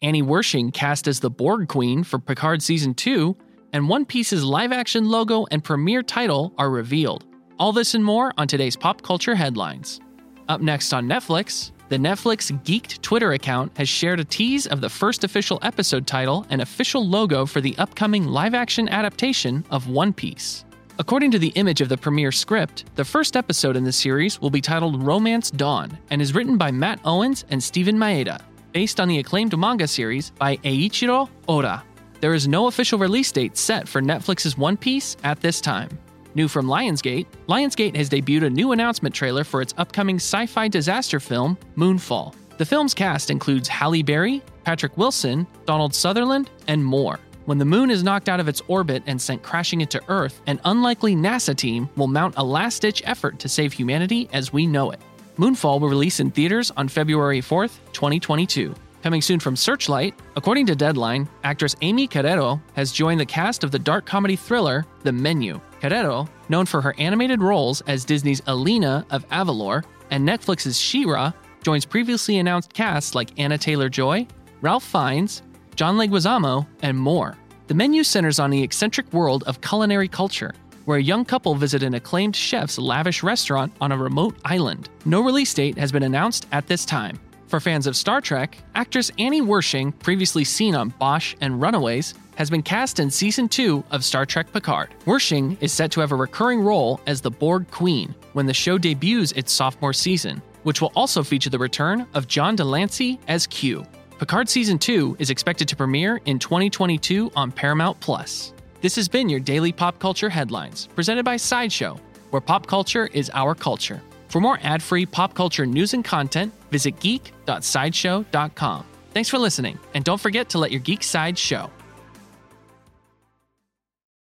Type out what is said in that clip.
Annie Wersching cast as the Borg Queen for Picard Season 2, and One Piece's live action logo and premiere title are revealed. All this and more on today's pop culture headlines. Up next on Netflix, the Netflix Geeked Twitter account has shared a tease of the first official episode title and official logo for the upcoming live action adaptation of One Piece. According to the image of the premiere script, the first episode in the series will be titled Romance Dawn and is written by Matt Owens and Steven Maeda, based on the acclaimed manga series by Eiichiro Oda. There is no official release date set for Netflix's One Piece at this time. New from Lionsgate, Lionsgate has debuted a new announcement trailer for its upcoming sci fi disaster film, Moonfall. The film's cast includes Halle Berry, Patrick Wilson, Donald Sutherland, and more. When the moon is knocked out of its orbit and sent crashing into Earth, an unlikely NASA team will mount a last ditch effort to save humanity as we know it. Moonfall will release in theaters on February 4th, 2022. Coming soon from Searchlight, according to Deadline, actress Aimee Carrero has joined the cast of the dark comedy thriller The Menu. Carrero, known for her animated roles as Disney's Elena of Avalor and Netflix's She-Ra, joins previously announced casts like Anya Taylor-Joy, Ralph Fiennes, John Leguizamo, and more. The menu centers on the eccentric world of culinary culture, where a young couple visit an acclaimed chef's lavish restaurant on a remote island. No release date has been announced at this time. For fans of Star Trek, actress Annie Wersching, previously seen on Bosch and Runaways, has been cast in season 2 of Star Trek Picard. Wersching is set to have a recurring role as the Borg Queen when the show debuts its sophomore season, which will also feature the return of John de Lancie as Q. Picard Season 2 is expected to premiere in 2022 on Paramount Plus. This has been your daily pop culture headlines, presented by Sideshow, where pop culture is our culture. For more ad free pop culture news and content, visit geek.sideshow.com. Thanks for listening, and don't forget to let your geek side show.